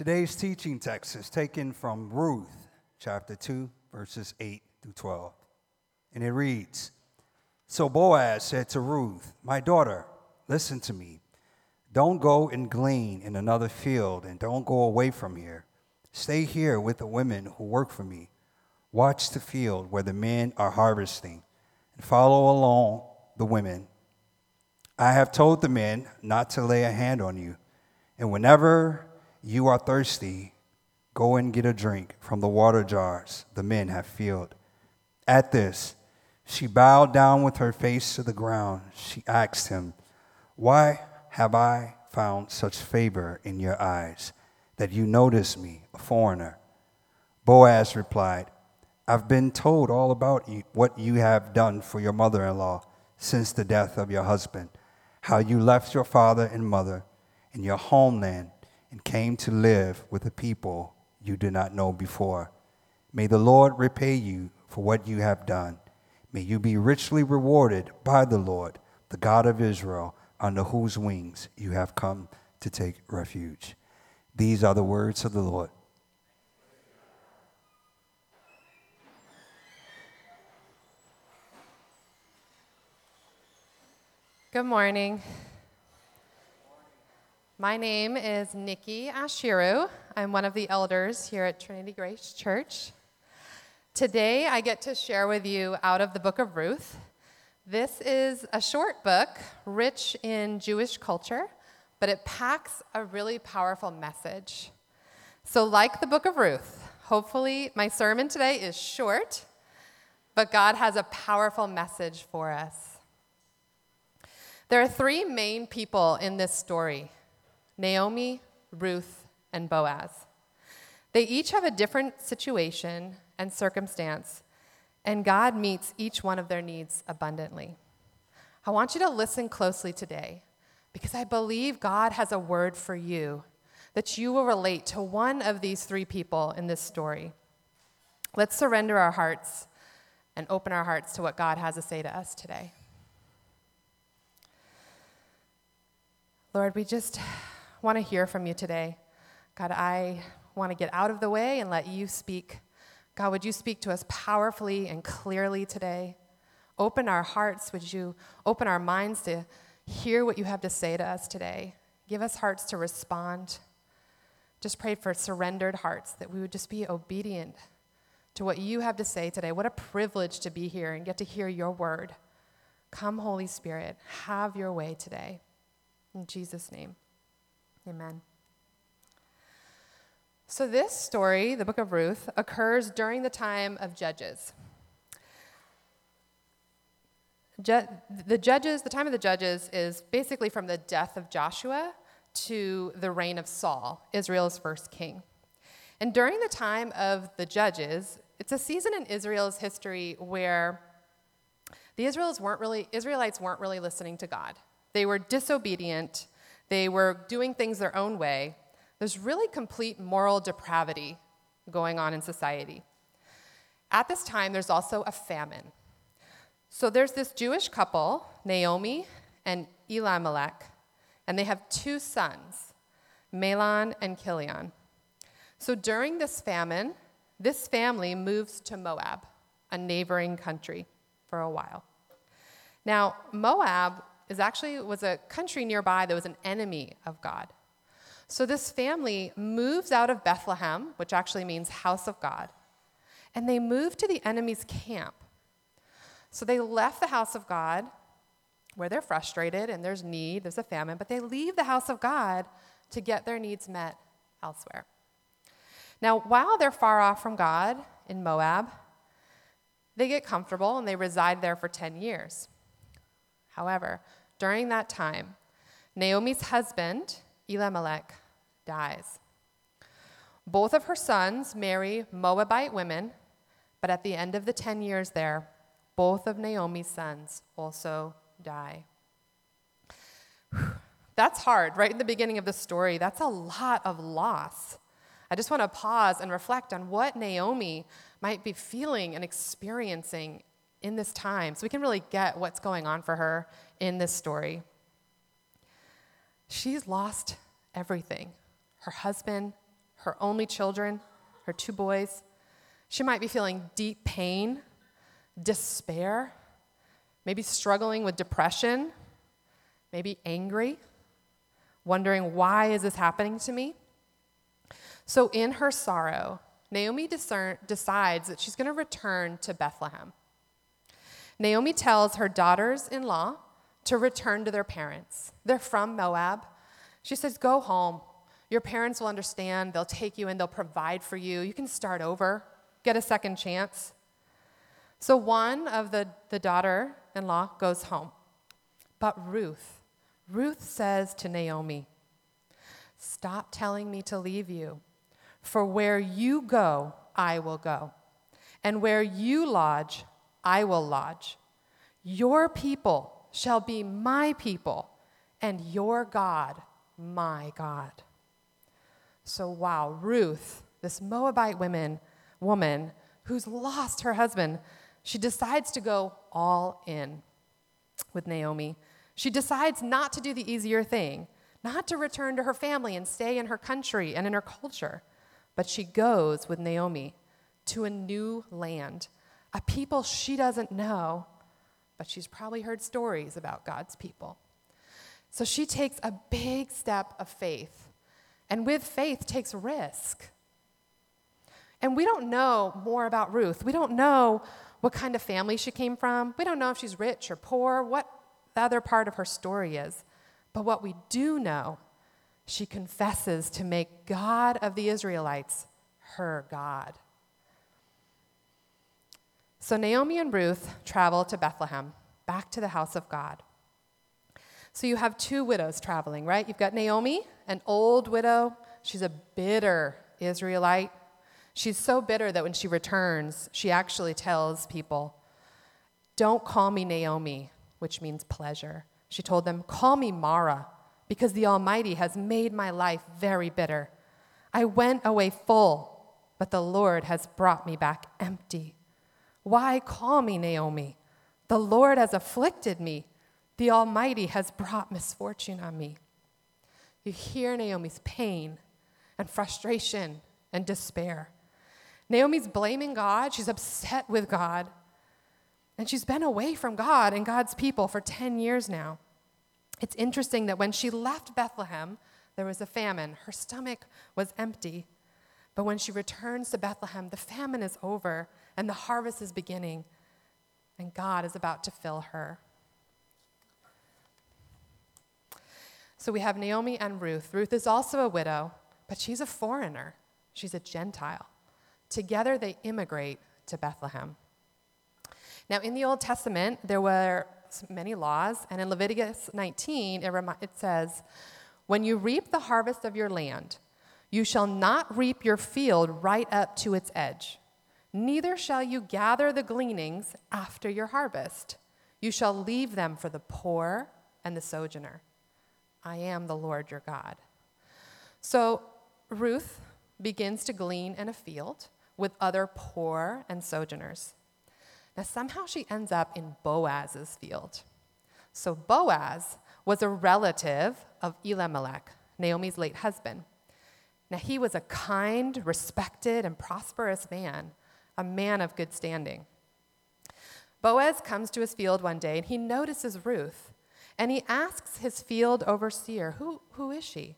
Today's teaching text is taken from Ruth, chapter 2, verses 8 through 12. And it reads So Boaz said to Ruth, My daughter, listen to me. Don't go and glean in another field, and don't go away from here. Stay here with the women who work for me. Watch the field where the men are harvesting, and follow along the women. I have told the men not to lay a hand on you, and whenever you are thirsty, go and get a drink from the water jars the men have filled. At this, she bowed down with her face to the ground. She asked him, Why have I found such favor in your eyes that you notice me, a foreigner? Boaz replied, I've been told all about you, what you have done for your mother in law since the death of your husband, how you left your father and mother and your homeland and came to live with a people you did not know before. May the Lord repay you for what you have done. May you be richly rewarded by the Lord, the God of Israel, under whose wings you have come to take refuge. These are the words of the Lord. Good morning. My name is Nikki Ashiru. I'm one of the elders here at Trinity Grace Church. Today, I get to share with you out of the book of Ruth. This is a short book, rich in Jewish culture, but it packs a really powerful message. So, like the book of Ruth, hopefully, my sermon today is short, but God has a powerful message for us. There are three main people in this story Naomi, Ruth, and Boaz. They each have a different situation and circumstance, and God meets each one of their needs abundantly. I want you to listen closely today because I believe God has a word for you that you will relate to one of these three people in this story. Let's surrender our hearts and open our hearts to what God has to say to us today. Lord, we just want to hear from you today. God, I want to get out of the way and let you speak. God, would you speak to us powerfully and clearly today? Open our hearts. Would you open our minds to hear what you have to say to us today? Give us hearts to respond. Just pray for surrendered hearts that we would just be obedient to what you have to say today. What a privilege to be here and get to hear your word. Come, Holy Spirit, have your way today. In Jesus' name, amen. So, this story, the book of Ruth, occurs during the time of Judges. Je- the judges, the time of the judges is basically from the death of Joshua to the reign of Saul, Israel's first king. And during the time of the judges, it's a season in Israel's history where the Israelites weren't really, Israelites weren't really listening to God. They were disobedient, they were doing things their own way, there's really complete moral depravity going on in society. At this time, there's also a famine. So there's this Jewish couple, Naomi and Elimelech, and they have two sons, Mahlon and Chilion. So during this famine, this family moves to Moab, a neighboring country, for a while. Now, Moab is actually was a country nearby that was an enemy of God. So this family moves out of Bethlehem, which actually means house of God, and they move to the enemy's camp. So they left the house of God where they're frustrated and there's need, there's a famine, but they leave the house of God to get their needs met elsewhere. Now, while they're far off from God in Moab, they get comfortable and they reside there for 10 years. However, during that time, Naomi's husband, Elimelech, dies. Both of her sons marry Moabite women, but at the end of the 10 years there, both of Naomi's sons also die. That's hard, right in the beginning of the story. That's a lot of loss. I just want to pause and reflect on what Naomi might be feeling and experiencing in this time so we can really get what's going on for her in this story. She's lost everything her husband, her only children, her two boys. She might be feeling deep pain, despair, maybe struggling with depression, maybe angry, wondering why is this happening to me? So in her sorrow, Naomi discern, decides that she's going to return to Bethlehem. Naomi tells her daughters in law to return to their parents. They're from Moab. She says, Go home. Your parents will understand. They'll take you and they'll provide for you. You can start over, get a second chance. So one of the, the daughter in law goes home. But Ruth, Ruth says to Naomi, Stop telling me to leave you, for where you go, I will go, and where you lodge, I will lodge. Your people shall be my people, and your God, my God. So, wow, Ruth, this Moabite woman, woman who's lost her husband, she decides to go all in with Naomi. She decides not to do the easier thing, not to return to her family and stay in her country and in her culture, but she goes with Naomi to a new land, a people she doesn't know, but she's probably heard stories about God's people. So she takes a big step of faith, and with faith takes risk. And we don't know more about Ruth. We don't know what kind of family she came from. We don't know if she's rich or poor, what the other part of her story is. But what we do know, she confesses to make God of the Israelites her God. So Naomi and Ruth travel to Bethlehem, back to the house of God. So you have two widows traveling, right? You've got Naomi, an old widow. She's a bitter Israelite. She's so bitter that when she returns, she actually tells people, Don't call me Naomi, which means pleasure. She told them, Call me Mara, because the Almighty has made my life very bitter. I went away full, but the Lord has brought me back empty. Why call me Naomi? The Lord has afflicted me. The Almighty has brought misfortune on me. You hear Naomi's pain and frustration and despair. Naomi's blaming God. She's upset with God. And she's been away from God and God's people for 10 years now. It's interesting that when she left Bethlehem, there was a famine. Her stomach was empty. But when she returns to Bethlehem, the famine is over and the harvest is beginning, and God is about to fill her. So we have Naomi and Ruth. Ruth is also a widow, but she's a foreigner, she's a Gentile. Together they immigrate to Bethlehem. Now, in the Old Testament, there were many laws, and in Leviticus 19, it, remi- it says, When you reap the harvest of your land, you shall not reap your field right up to its edge, neither shall you gather the gleanings after your harvest. You shall leave them for the poor and the sojourner. I am the Lord your God. So Ruth begins to glean in a field with other poor and sojourners. Now, somehow she ends up in Boaz's field. So, Boaz was a relative of Elimelech, Naomi's late husband. Now, he was a kind, respected, and prosperous man, a man of good standing. Boaz comes to his field one day and he notices Ruth and he asks his field overseer, Who, who is she?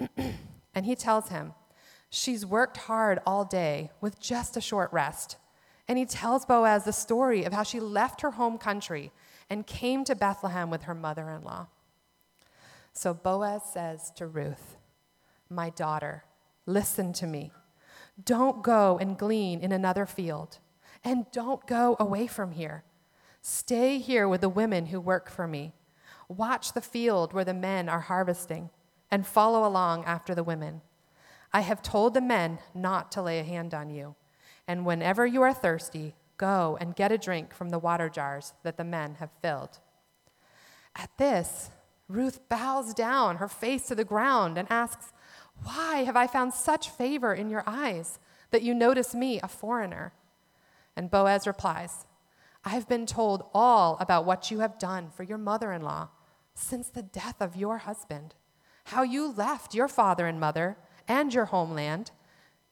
and he tells him, She's worked hard all day with just a short rest. And he tells Boaz the story of how she left her home country and came to Bethlehem with her mother in law. So Boaz says to Ruth, My daughter, listen to me. Don't go and glean in another field, and don't go away from here. Stay here with the women who work for me. Watch the field where the men are harvesting, and follow along after the women. I have told the men not to lay a hand on you. And whenever you are thirsty, go and get a drink from the water jars that the men have filled. At this, Ruth bows down, her face to the ground, and asks, Why have I found such favor in your eyes that you notice me, a foreigner? And Boaz replies, I have been told all about what you have done for your mother in law since the death of your husband, how you left your father and mother and your homeland,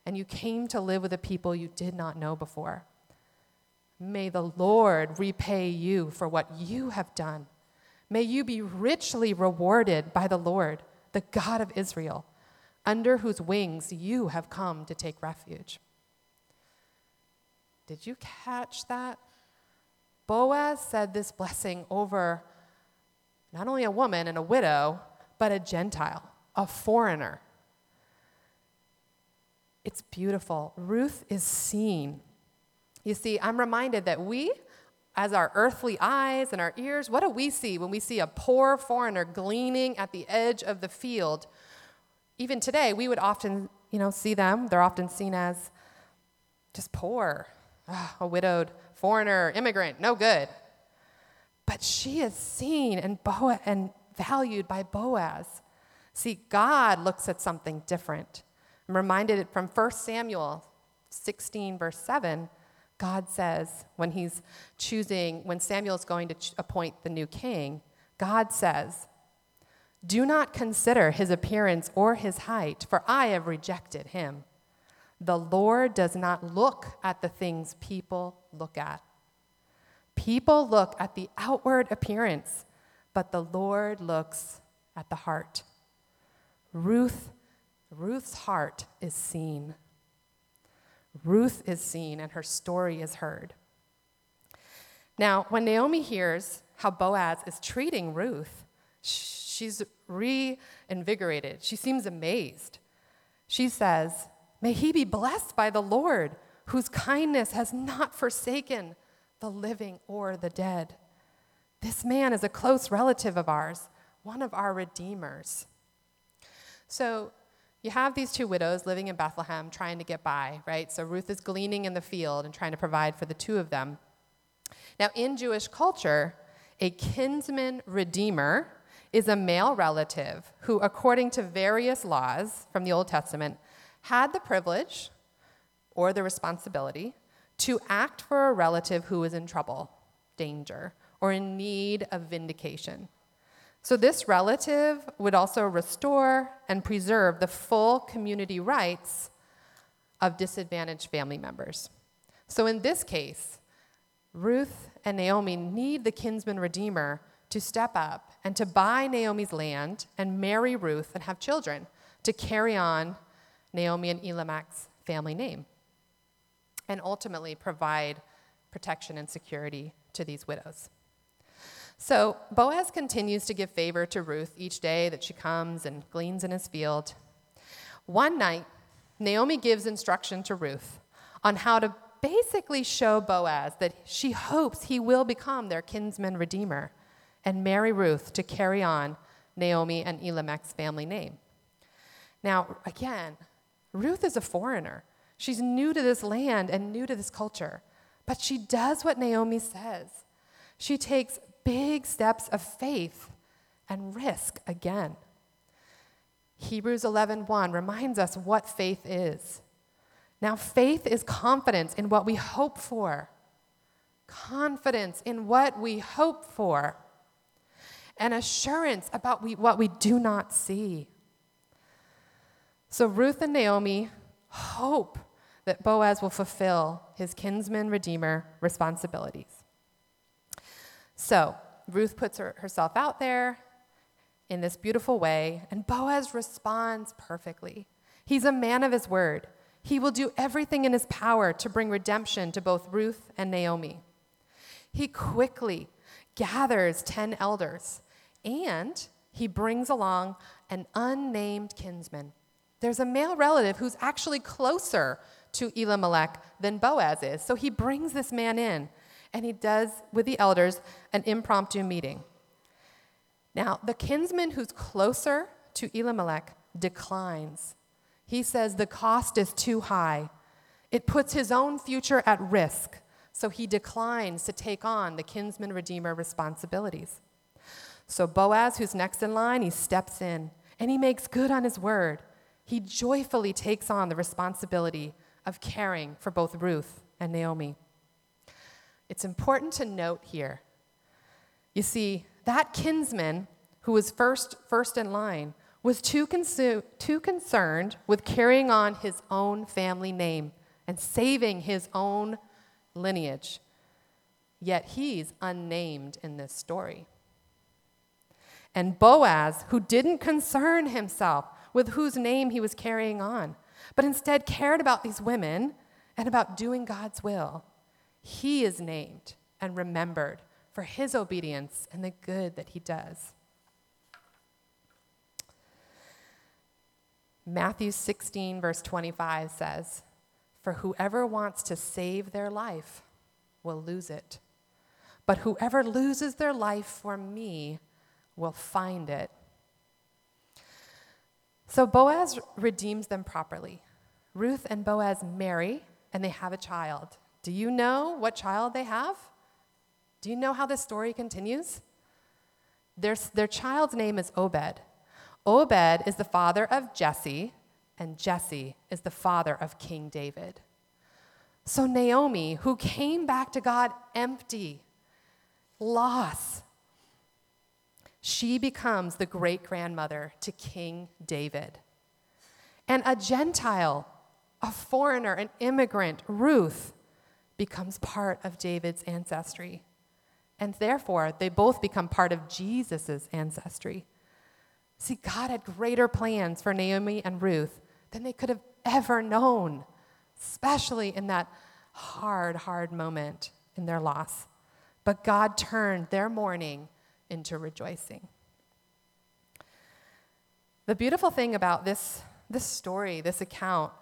and you came to live with a people you did not know before. May the Lord repay you for what you have done. May you be richly rewarded by the Lord, the God of Israel, under whose wings you have come to take refuge. Did you catch that? Boaz said this blessing over not only a woman and a widow, but a Gentile, a foreigner. It's beautiful. Ruth is seen. You see, I'm reminded that we, as our earthly eyes and our ears, what do we see when we see a poor foreigner gleaning at the edge of the field? Even today, we would often, you know, see them. They're often seen as just poor, ah, a widowed foreigner, immigrant, no good. But she is seen and, and valued by Boaz. See, God looks at something different. I'm reminded from 1 Samuel 16, verse 7. God says, when he's choosing, when Samuel's going to appoint the new king, God says, Do not consider his appearance or his height, for I have rejected him. The Lord does not look at the things people look at. People look at the outward appearance, but the Lord looks at the heart. Ruth, Ruth's heart is seen. Ruth is seen and her story is heard. Now, when Naomi hears how Boaz is treating Ruth, she's reinvigorated. She seems amazed. She says, May he be blessed by the Lord, whose kindness has not forsaken the living or the dead. This man is a close relative of ours, one of our redeemers. So you have these two widows living in Bethlehem trying to get by, right? So Ruth is gleaning in the field and trying to provide for the two of them. Now, in Jewish culture, a kinsman redeemer is a male relative who, according to various laws from the Old Testament, had the privilege or the responsibility to act for a relative who is in trouble, danger, or in need of vindication. So, this relative would also restore and preserve the full community rights of disadvantaged family members. So, in this case, Ruth and Naomi need the kinsman redeemer to step up and to buy Naomi's land and marry Ruth and have children to carry on Naomi and Elimelech's family name, and ultimately provide protection and security to these widows. So Boaz continues to give favor to Ruth each day that she comes and gleans in his field. One night, Naomi gives instruction to Ruth on how to basically show Boaz that she hopes he will become their kinsman redeemer and marry Ruth to carry on Naomi and Elimelech's family name. Now, again, Ruth is a foreigner. She's new to this land and new to this culture. But she does what Naomi says. She takes big steps of faith and risk again. Hebrews 11:1 reminds us what faith is. Now faith is confidence in what we hope for. Confidence in what we hope for. And assurance about we, what we do not see. So Ruth and Naomi hope that Boaz will fulfill his kinsman redeemer responsibilities. So Ruth puts her, herself out there in this beautiful way, and Boaz responds perfectly. He's a man of his word. He will do everything in his power to bring redemption to both Ruth and Naomi. He quickly gathers 10 elders and he brings along an unnamed kinsman there's a male relative who's actually closer to Elimelech than Boaz is. So he brings this man in, and he does, with the elders, an impromptu meeting. Now, the kinsman who's closer to Elimelech declines. He says the cost is too high. It puts his own future at risk, so he declines to take on the kinsman redeemer responsibilities. So Boaz, who's next in line, he steps in and he makes good on his word he joyfully takes on the responsibility of caring for both Ruth and Naomi. It's important to note here. You see, that kinsman who was first, first in line was too, too concerned with carrying on his own family name and saving his own lineage. Yet he's unnamed in this story. And Boaz, who didn't concern himself with whose name he was carrying on, but instead cared about these women and about doing God's will, he is named and remembered for his obedience and the good that he does. Matthew 16, verse 25 says, For whoever wants to save their life will lose it. But whoever loses their life for me will find it. So Boaz redeems them properly. Ruth and Boaz marry, and they have a child. Do you know what child they have? Do you know how this story continues? Their, their child's name is Obed. Obed is the father of Jesse, and Jesse is the father of King David. So Naomi, who came back to God empty, loss, she becomes the great grandmother to King David. And a Gentile, a foreigner, an immigrant, Ruth, becomes part of David's ancestry. And therefore, they both become part of Jesus' ancestry. See, God had greater plans for Naomi and Ruth than they could have ever known, especially in that hard, hard moment in their loss. But God turned their mourning into rejoicing. The beautiful thing about this, this story, this account,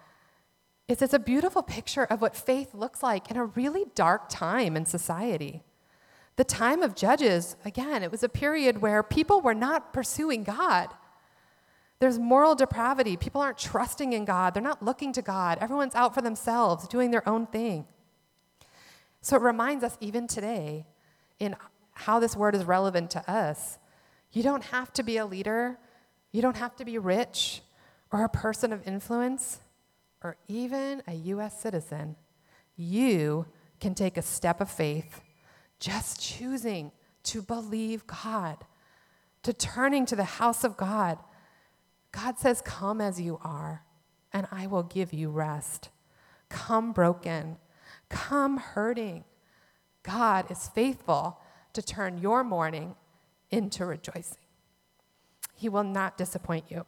is it's a beautiful picture of what faith looks like in a really dark time in society. The time of Judges, again, it was a period where people were not pursuing God. There's moral depravity. People aren't trusting in God. They're not looking to God. Everyone's out for themselves, doing their own thing. So it reminds us, even today, in how this word is relevant to us. You don't have to be a leader, you don't have to be rich or a person of influence or even a U.S. citizen. You can take a step of faith just choosing to believe God, to turning to the house of God. God says, Come as you are, and I will give you rest. Come broken, come hurting. God is faithful to turn your mourning into rejoicing. He will not disappoint you.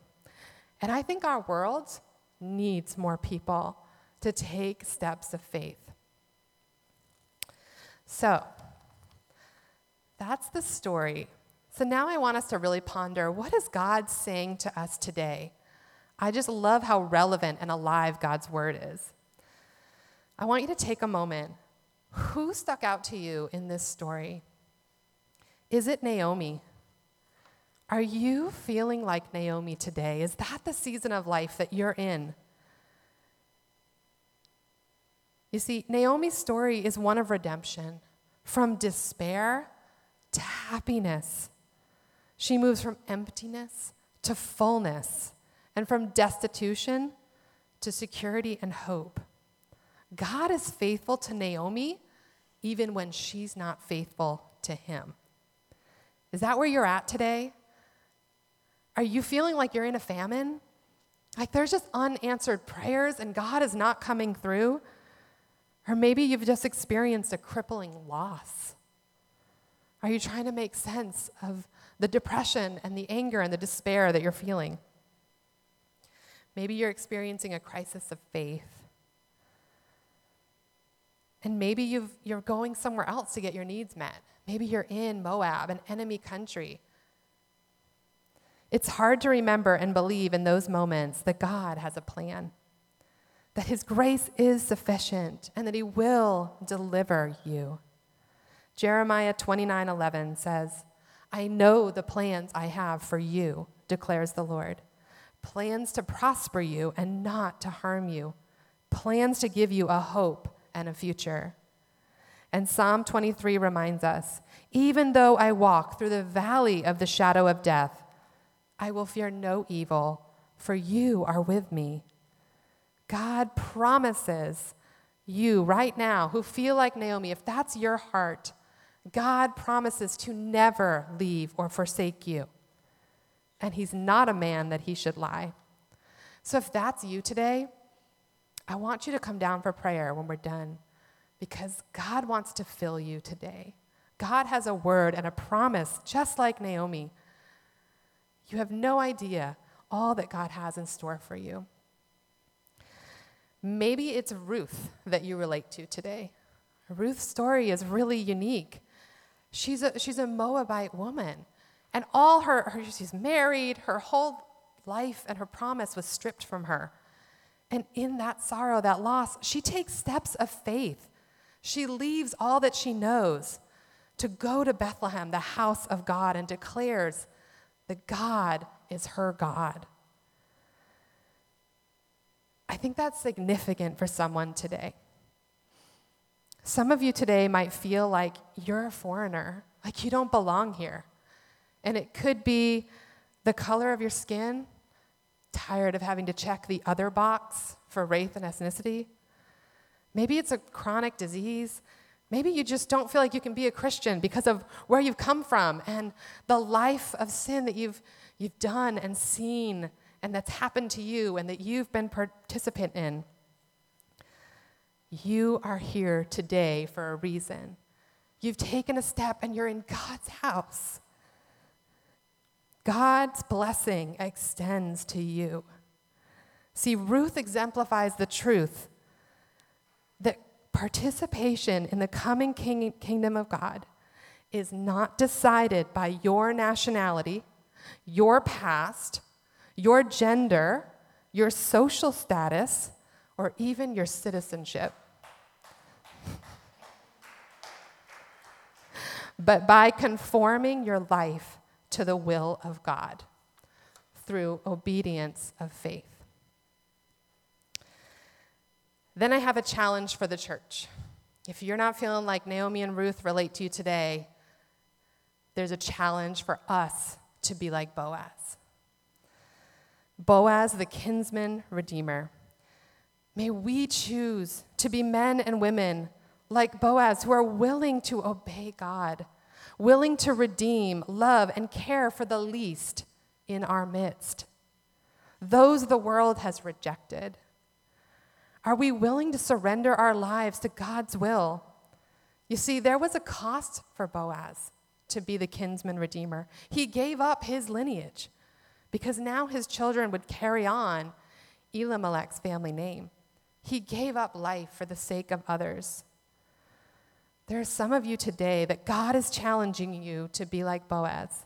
And I think our world needs more people to take steps of faith. So, that's the story. So now I want us to really ponder what is God saying to us today? I just love how relevant and alive God's word is. I want you to take a moment. Who stuck out to you in this story? Is it Naomi? Are you feeling like Naomi today? Is that the season of life that you're in? You see, Naomi's story is one of redemption from despair to happiness. She moves from emptiness to fullness and from destitution to security and hope. God is faithful to Naomi even when she's not faithful to him. Is that where you're at today? Are you feeling like you're in a famine? Like there's just unanswered prayers and God is not coming through? Or maybe you've just experienced a crippling loss. Are you trying to make sense of the depression and the anger and the despair that you're feeling? Maybe you're experiencing a crisis of faith. And maybe you are going somewhere else to get your needs met. Maybe you're in Moab, an enemy country. It's hard to remember and believe in those moments that God has a plan, that His grace is sufficient, and that He will deliver you. Jeremiah 29 11 says, I know the plans I have for you, declares the Lord plans to prosper you and not to harm you, plans to give you a hope and a future. And Psalm 23 reminds us even though I walk through the valley of the shadow of death, I will fear no evil, for you are with me. God promises you right now, who feel like Naomi, if that's your heart, God promises to never leave or forsake you. and he's not a man that he should lie. So if that's you today, I want you to come down for prayer when we're done because God wants to fill you today. God has a word and a promise, just like Naomi. You have no idea all that God has in store for you. Maybe it's Ruth that you relate to today. Ruth's story is really unique. She's a, she's a Moabite woman, and all her, her, she's married, her whole life and her promise was stripped from her. And in that sorrow, that loss, she takes steps of faith. She leaves all that she knows to go to Bethlehem, the house of God, and declares that God is her God. I think that's significant for someone today. Some of you today might feel like you're a foreigner, like you don't belong here. And it could be the color of your skin, tired of having to check the other box for race and ethnicity. Maybe it's a chronic disease. Maybe you just don't feel like you can be a Christian because of where you've come from and the life of sin that you've, you've done and seen and that's happened to you and that you've been participant in. You are here today for a reason. You've taken a step and you're in God's house. God's blessing extends to you. See, Ruth exemplifies the truth participation in the coming king- kingdom of God is not decided by your nationality, your past, your gender, your social status, or even your citizenship. but by conforming your life to the will of God through obedience of faith. Then I have a challenge for the church. If you're not feeling like Naomi and Ruth relate to you today, there's a challenge for us to be like Boaz. Boaz, the kinsman redeemer. May we choose to be men and women like Boaz who are willing to obey God, willing to redeem, love, and care for the least in our midst, those the world has rejected. Are we willing to surrender our lives to God's will? You see, there was a cost for Boaz to be the kinsman redeemer. He gave up his lineage because now his children would carry on Elimelech's family name. He gave up life for the sake of others. There are some of you today that God is challenging you to be like Boaz,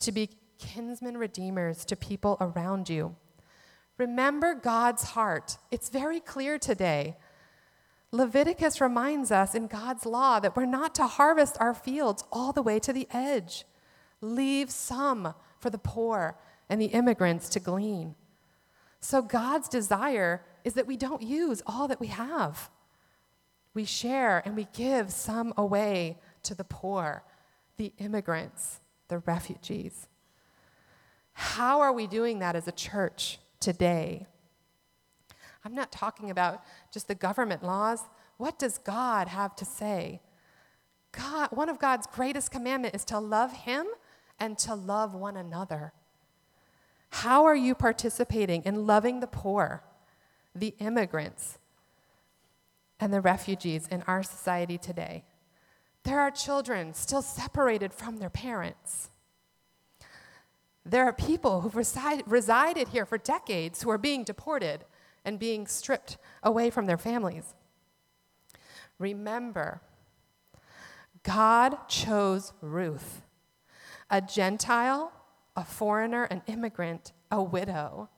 to be kinsman redeemers to people around you. Remember God's heart. It's very clear today. Leviticus reminds us in God's law that we're not to harvest our fields all the way to the edge. Leave some for the poor and the immigrants to glean. So, God's desire is that we don't use all that we have. We share and we give some away to the poor, the immigrants, the refugees. How are we doing that as a church today? I'm not talking about just the government laws. What does God have to say? God, one of God's greatest commandments is to love Him and to love one another. How are you participating in loving the poor, the immigrants, and the refugees in our society today? There are children still separated from their parents. There are people who've reside, resided here for decades who are being deported and being stripped away from their families. Remember, God chose Ruth, a Gentile a foreigner, an immigrant, a widow,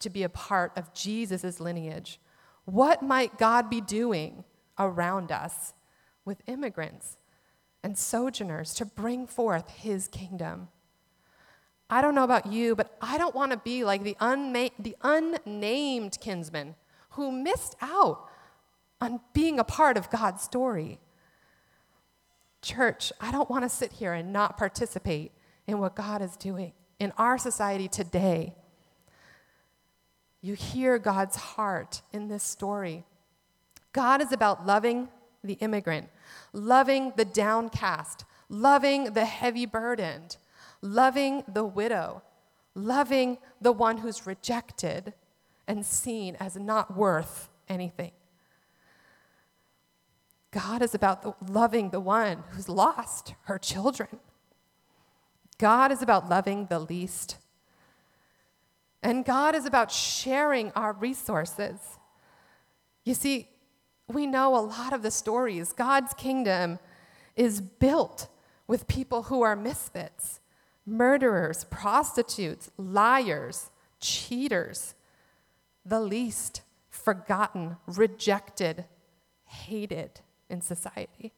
to be a part of Jesus' lineage. What might God be doing around us with immigrants and sojourners to bring forth his kingdom? I don't know about you, but I don't want to be like the, unma- the unnamed kinsman who missed out on being a part of God's story. Church, I don't want to sit here and not participate in what God is doing in our society today. You hear God's heart in this story. God is about loving the immigrant, loving the downcast, loving the heavy burdened, loving the widow, loving the one who's rejected and seen as not worth anything. God is about the, loving the one who's lost her children. God is about loving the least. And God is about sharing our resources. You see, we know a lot of the stories. God's kingdom is built with people who are misfits murderers, prostitutes, liars, cheaters, the least, forgotten, rejected, hated in society.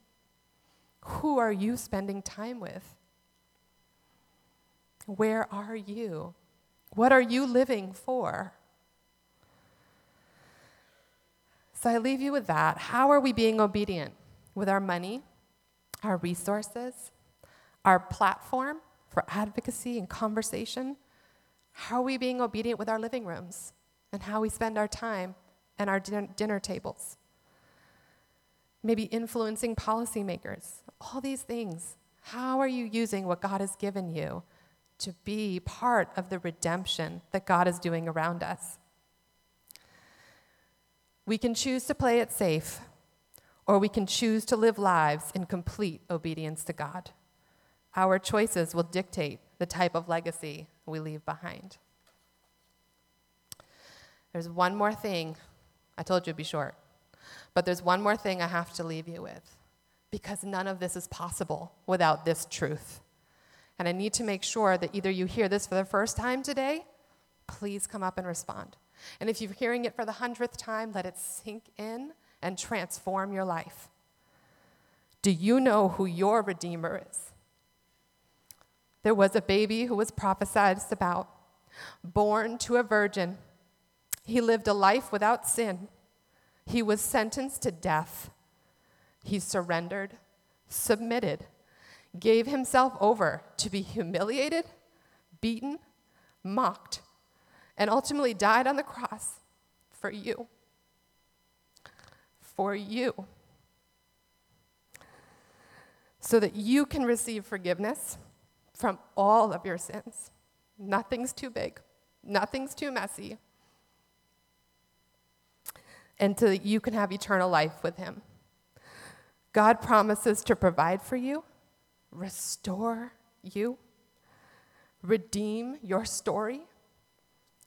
Who are you spending time with? Where are you? What are you living for? So I leave you with that. How are we being obedient? With our money, our resources, our platform for advocacy and conversation? How are we being obedient with our living rooms and how we spend our time and our din- dinner tables? Maybe influencing policymakers, all these things. How are you using what God has given you to be part of the redemption that God is doing around us? We can choose to play it safe, or we can choose to live lives in complete obedience to God. Our choices will dictate the type of legacy we leave behind. There's one more thing. I told you it'd be short. But there's one more thing I have to leave you with because none of this is possible without this truth. And I need to make sure that either you hear this for the first time today, please come up and respond. And if you're hearing it for the hundredth time, let it sink in and transform your life. Do you know who your Redeemer is? There was a baby who was prophesied about, born to a virgin. He lived a life without sin. He was sentenced to death. He surrendered, submitted, gave himself over to be humiliated, beaten, mocked, and ultimately died on the cross for you. For you. So that you can receive forgiveness from all of your sins. Nothing's too big, nothing's too messy. And so you can have eternal life with Him. God promises to provide for you, restore you, redeem your story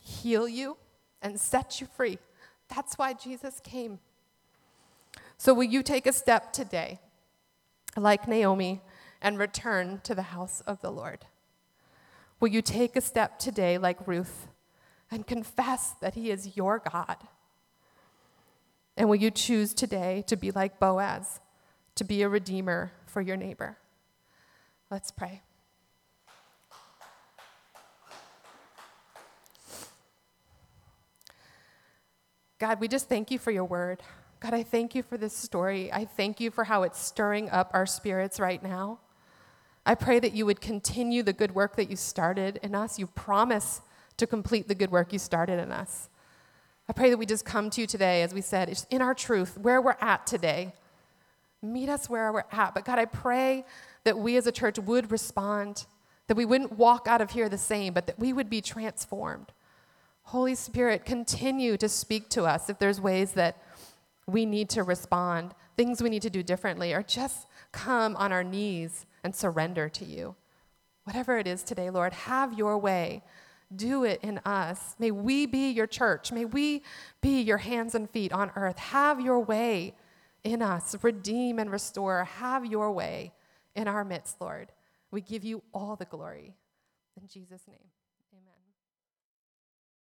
heal you, and set you free. That's why Jesus came. So, will you take a step today, like Naomi, and return to the house of the Lord? Will you take a step today, like Ruth, and confess that He is your God? And will you choose today to be like Boaz, to be a redeemer for your neighbor? Let's pray. God, we just thank you for your word. God, I thank you for this story. I thank you for how it's stirring up our spirits right now. I pray that you would continue the good work that you started in us. You promise to complete the good work you started in us. I pray that we just come to you today, as we said, it's in our truth, where we're at today. Meet us where we're at. But God, I pray that we as a church would respond, that we wouldn't walk out of here the same, but that we would be transformed. Holy Spirit, continue to speak to us if there's ways that we need to respond, things we need to do differently, or just come on our knees and surrender to you. Whatever it is today, Lord, have your way. Do it in us. May we be your church. May we be your hands and feet on earth. Have your way in us. Redeem and restore. Have your way in our midst, Lord. We give you all the glory. In Jesus' name.